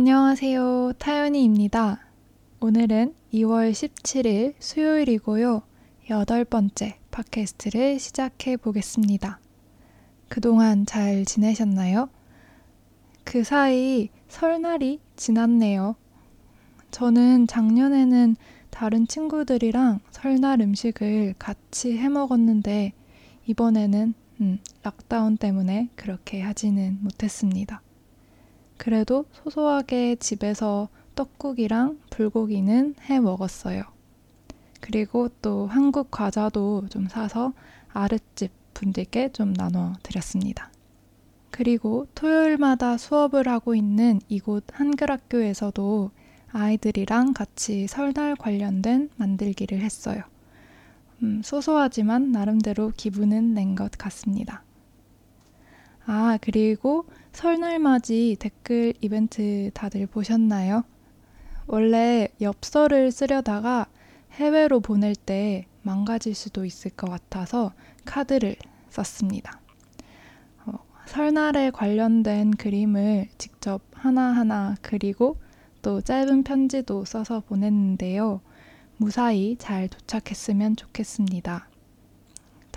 안녕하세요. 타연이입니다. 오늘은 2월 17일 수요일이고요. 여덟 번째 팟캐스트를 시작해 보겠습니다. 그동안 잘 지내셨나요? 그 사이 설날이 지났네요. 저는 작년에는 다른 친구들이랑 설날 음식을 같이 해 먹었는데 이번에는 음, 락다운 때문에 그렇게 하지는 못했습니다. 그래도 소소하게 집에서 떡국이랑 불고기는 해 먹었어요. 그리고 또 한국 과자도 좀 사서 아랫집 분들께 좀 나눠 드렸습니다. 그리고 토요일마다 수업을 하고 있는 이곳 한글학교에서도 아이들이랑 같이 설날 관련된 만들기를 했어요. 음, 소소하지만 나름대로 기분은 낸 것 같습니다. 아, 그리고 설날 맞이 댓글 이벤트 다들 보셨나요? 원래 엽서를 쓰려다가 해외로 보낼 때 망가질 수도 있을 것 같아서 카드를 썼습니다. 어, 설날에 관련된 그림을 직접 하나하나 그리고 또 짧은 편지도 써서 보냈는데요. 무사히 잘 도착했으면 좋겠습니다.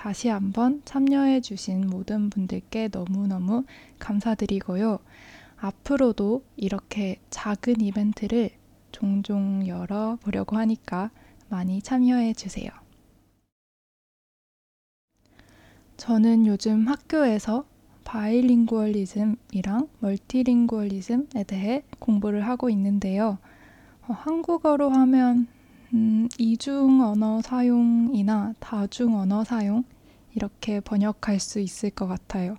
다시 한번 참여해 주신 모든 분들께 너무너무 감사드리고요. 앞으로도 이렇게 작은 이벤트를 종종 열어 보려고 하니까 많이 참여해 주세요. 저는 요즘 학교에서 바이링구얼리즘이랑 멀티링구얼리즘에 대해 공부를 하고 있는데요. 어, 한국어로 하면 음, 이중 언어 사용이나 다중 언어 사용 이렇게 번역할 수 있을 것 같아요.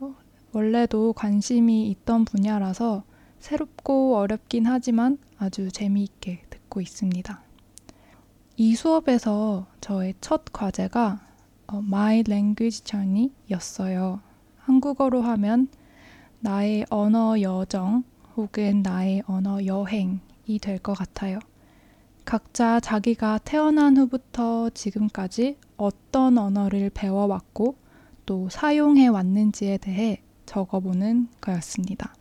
어, 원래도 관심이 있던 분야라서 새롭고 어렵긴 하지만 아주 재미있게 듣고 있습니다. 이 수업에서 저의 첫 과제가 어, My Language Journey였어요. 한국어로 하면 나의 언어 여정 혹은 나의 언어 여행이 될 것 같아요. 각자 자기가 태어난 후부터 지금까지 어떤 언어를 배워왔고 또 사용해 왔는지에 대해 적어보는 거였습니다.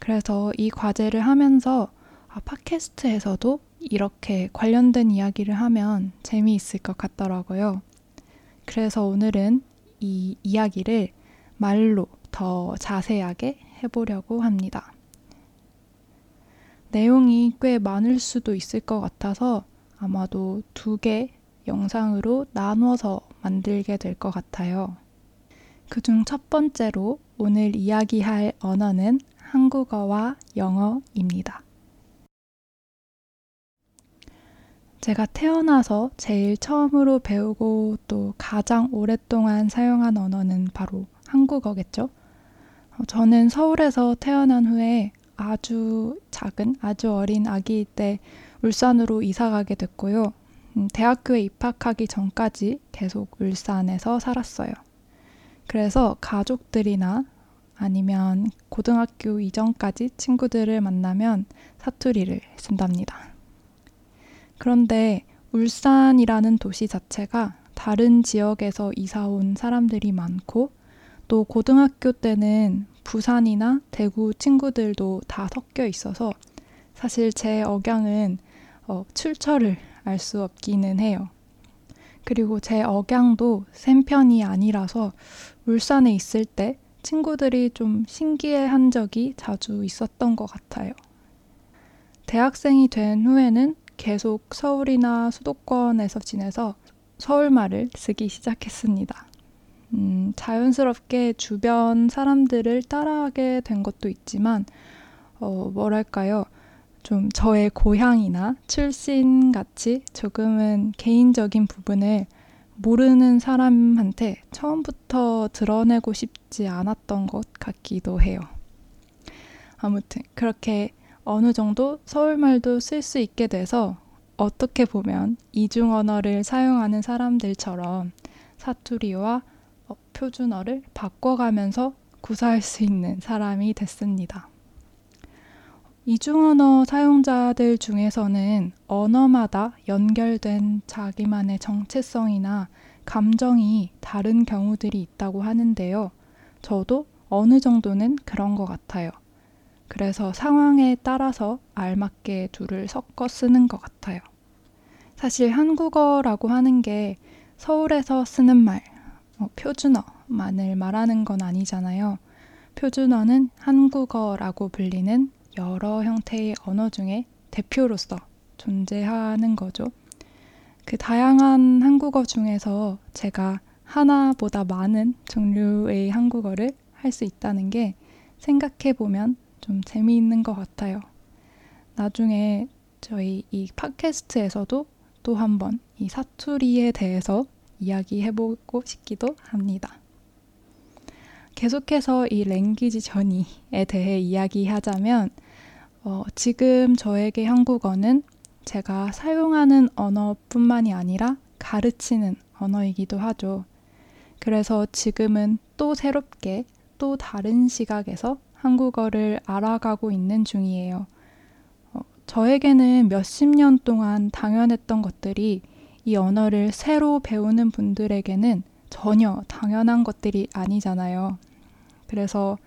그래서 이 과제를 하면서 아, 팟캐스트에서도 이렇게 관련된 이야기를 하면 재미있을 것 같더라고요. 그래서 오늘은 이 이야기를 말로 더 자세하게 해보려고 합니다. 내용이 꽤 많을 수도 있을 것 같아서 아마도 두 개 영상으로 나눠서 만들게 될 것 같아요. 그중 첫 번째로 오늘 이야기할 언어는 한국어와 영어입니다. 제가 태어나서 제일 처음으로 배우고 또 가장 오랫동안 사용한 언어는 바로 한국어겠죠. 어, 저는 서울에서 태어난 후에 아주 작은, 아주 어린 아기일 때 울산으로 이사 가게 됐고요. 음, 대학교에 입학하기 전까지 계속 울산에서 살았어요. 그래서 가족들이나 아니면 고등학교 이전까지 친구들을 만나면 사투리를 쓴답니다. 그런데 울산이라는 도시 자체가 다른 지역에서 이사 온 사람들이 많고 또 고등학교 때는 부산이나 대구 친구들도 다 섞여 있어서 사실 제 억양은 어, 출처를 알 수 없기는 해요. 그리고 제 억양도 센 편이 아니라서 울산에 있을 때 친구들이 좀 신기해 한 적이 자주 있었던 것 같아요. 대학생이 된 후에는 계속 서울이나 수도권에서 지내서 서울말을 쓰기 시작했습니다. 음, 자연스럽게 주변 사람들을 따라하게 된 것도 있지만, 어, 뭐랄까요. 좀 저의 고향이나 출신 같이 조금은 개인적인 부분을 모르는 사람한테 처음부터 드러내고 싶지 않았던 것 같기도 해요. 아무튼 그렇게 어느 정도 서울말도 쓸 수 있게 돼서 어떻게 보면 이중 언어를 사용하는 사람들처럼 사투리와 어, 표준어를 바꿔가면서 구사할 수 있는 사람이 됐습니다. 이중언어 사용자들 중에서는 언어마다 연결된 자기만의 정체성이나 감정이 다른 경우들이 있다고 하는데요. 저도 어느 정도는 그런 것 같아요. 그래서 상황에 따라서 알맞게 둘을 섞어 쓰는 것 같아요. 사실 한국어라고 하는 게 서울에서 쓰는 말, 어, 표준어만을 말하는 건 아니잖아요. 표준어는 한국어라고 불리는 여러 형태의 언어 중에 대표로서 존재하는 거죠. 그 다양한 한국어 중에서 제가 하나보다 많은 종류의 한국어를 할 수 있다는 게 생각해 보면 좀 재미있는 것 같아요. 나중에 저희 이 팟캐스트에서도 또 한번 이 사투리에 대해서 이야기해보고 싶기도 합니다. 계속해서 이 랭귀지 전이에 대해 이야기하자면 어, 지금 저에게 한국어는 제가 사용하는 언어뿐만이 아니라 가르치는 언어이기도 하죠. 그래서 지금은 또 새롭게 또 다른 시각에서 한국어를 알아가고 있는 중이에요. 어, 저에게는 몇십 년 동안 당연했던 것들이 이 언어를 새로 배우는 분들에게는 전혀 당연한 것들이 아니잖아요. 그래서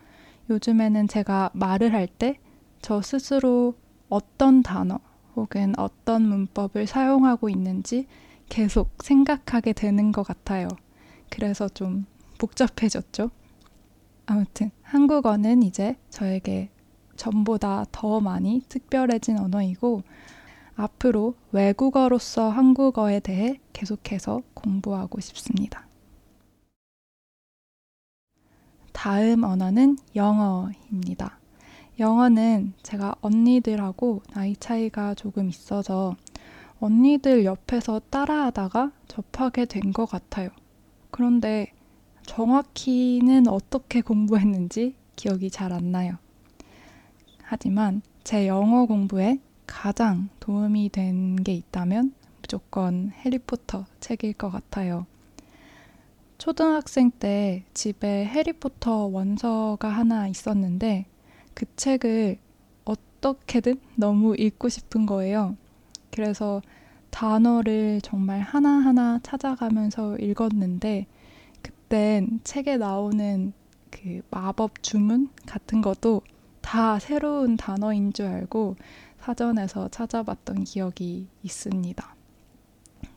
요즘에는 제가 말을 할 때 저 스스로 어떤 단어 혹은 어떤 문법을 사용하고 있는지 계속 생각하게 되는 것 같아요. 그래서 좀 복잡해졌죠. 아무튼 한국어는 이제 저에게 전보다 더 많이 특별해진 언어이고 앞으로 외국어로서 한국어에 대해 계속해서 공부하고 싶습니다. 다음 언어는 영어입니다. 영어는 제가 언니들하고 나이 차이가 조금 있어서 언니들 옆에서 따라하다가 접하게 된 것 같아요. 그런데 정확히는 어떻게 공부했는지 기억이 잘 안 나요. 하지만 제 영어 공부에 가장 도움이 된 게 있다면 무조건 해리포터 책일 것 같아요. 초등학생 때 집에 해리포터 원서가 하나 있었는데 그 책을 어떻게든 너무 읽고 싶은 거예요. 그래서 단어를 정말 하나하나 찾아가면서 읽었는데 그땐 책에 나오는 그 마법 주문 같은 것도 다 새로운 단어인 줄 알고 사전에서 찾아봤던 기억이 있습니다.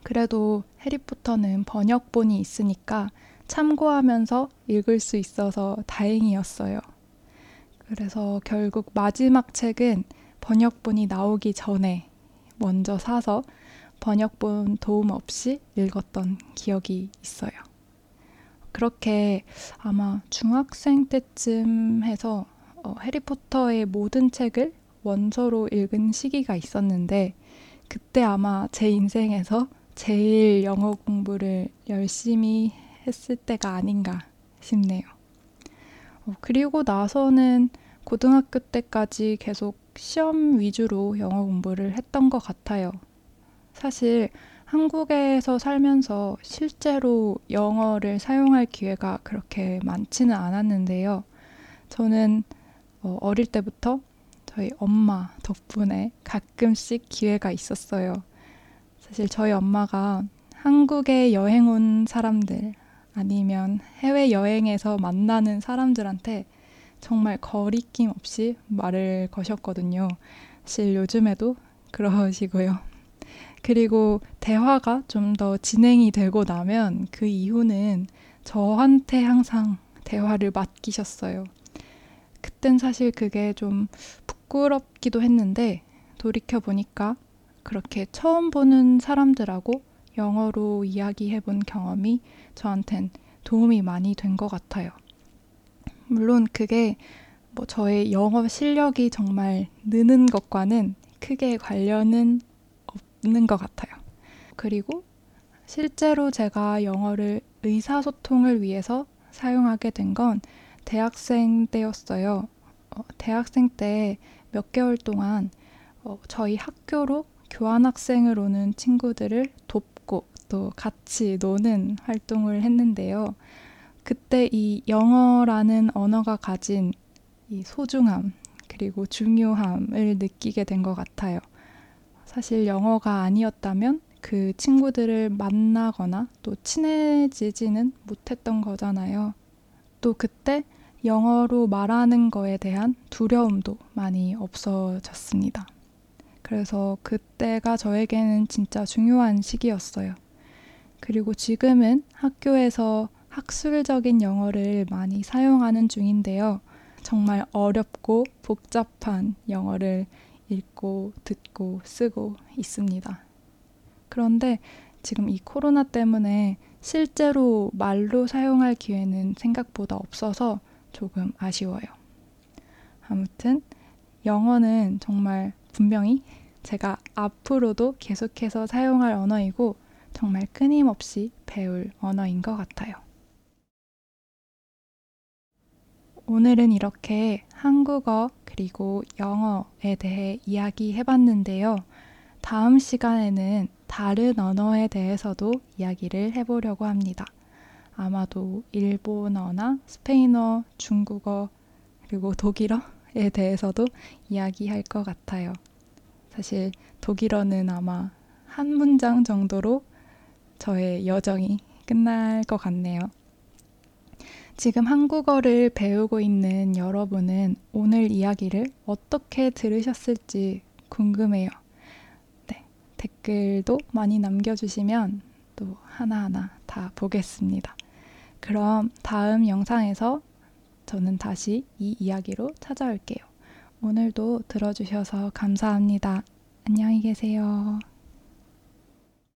그래도 해리포터는 번역본이 있으니까 참고하면서 읽을 수 있어서 다행이었어요. 그래서 결국 마지막 책은 번역본이 나오기 전에 먼저 사서 번역본 도움 없이 읽었던 기억이 있어요. 그렇게 아마 중학생 때쯤 해서 어, 해리포터의 모든 책을 원서로 읽은 시기가 있었는데 그때 아마 제 인생에서 제일 영어 공부를 열심히 했을 때가 아닌가 싶네요. 어, 그리고 나서는 고등학교 때까지 계속 시험 위주로 영어 공부를 했던 것 같아요. 사실 한국에서 살면서 실제로 영어를 사용할 기회가 그렇게 많지는 않았는데요. 저는 어, 어릴 때부터 저희 엄마 덕분에 가끔씩 기회가 있었어요. 사실 저희 엄마가 한국에 여행 온 사람들 아니면 해외 여행에서 만나는 사람들한테 정말 거리낌 없이 말을 거셨거든요. 사실 요즘에도 그러시고요. 그리고 대화가 좀 더 진행이 되고 나면 그 이후는 저한테 항상 대화를 맡기셨어요. 그땐 사실 그게 좀 부끄럽기도 했는데 돌이켜 보니까 그렇게 처음 보는 사람들하고 영어로 이야기해 본 경험이 저한텐 도움이 많이 된 것 같아요. 물론 그게 뭐 저의 영어 실력이 정말 느는 것과는 크게 관련은 없는 것 같아요. 그리고 실제로 제가 영어를 의사소통을 위해서 사용하게 된 건 대학생 때였어요. 어, 대학생 때 몇 개월 동안 어, 저희 학교로 교환학생을 오는 친구들을 돕고 또 같이 노는 활동을 했는데요. 그때 이 영어라는 언어가 가진 이 소중함 그리고 중요함을 느끼게 된 것 같아요. 사실 영어가 아니었다면 그 친구들을 만나거나 또 친해지지는 못했던 거잖아요. 또 그때 영어로 말하는 거에 대한 두려움도 많이 없어졌습니다. 그래서 그때가 저에게는 진짜 중요한 시기였어요. 그리고 지금은 학교에서 학술적인 영어를 많이 사용하는 중인데요. 정말 어렵고 복잡한 영어를 읽고 듣고 쓰고 있습니다. 그런데 지금 이 코로나 때문에 실제로 말로 사용할 기회는 생각보다 없어서 조금 아쉬워요. 아무튼 영어는 정말 분명히 제가 앞으로도 계속해서 사용할 언어이고 정말 끊임없이 배울 언어인 것 같아요. 오늘은 이렇게 한국어 그리고 영어에 대해 이야기해 봤는데요. 다음 시간에는 다른 언어에 대해서도 이야기를 해보려고 합니다. 아마도 일본어나 스페인어, 중국어, 그리고 독일어에 대해서도 이야기할 것 같아요. 사실 독일어는 아마 한 문장 정도로 저의 여정이 끝날 것 같네요. 지금 한국어를 배우고 있는 여러분은 오늘 이야기를 어떻게 들으셨을지 궁금해요. 네, 댓글도 많이 남겨주시면 또 하나하나 다 보겠습니다. 그럼 다음 영상에서 저는 다시 이 이야기로 찾아올게요. 오늘도 들어주셔서 감사합니다. 안녕히 계세요.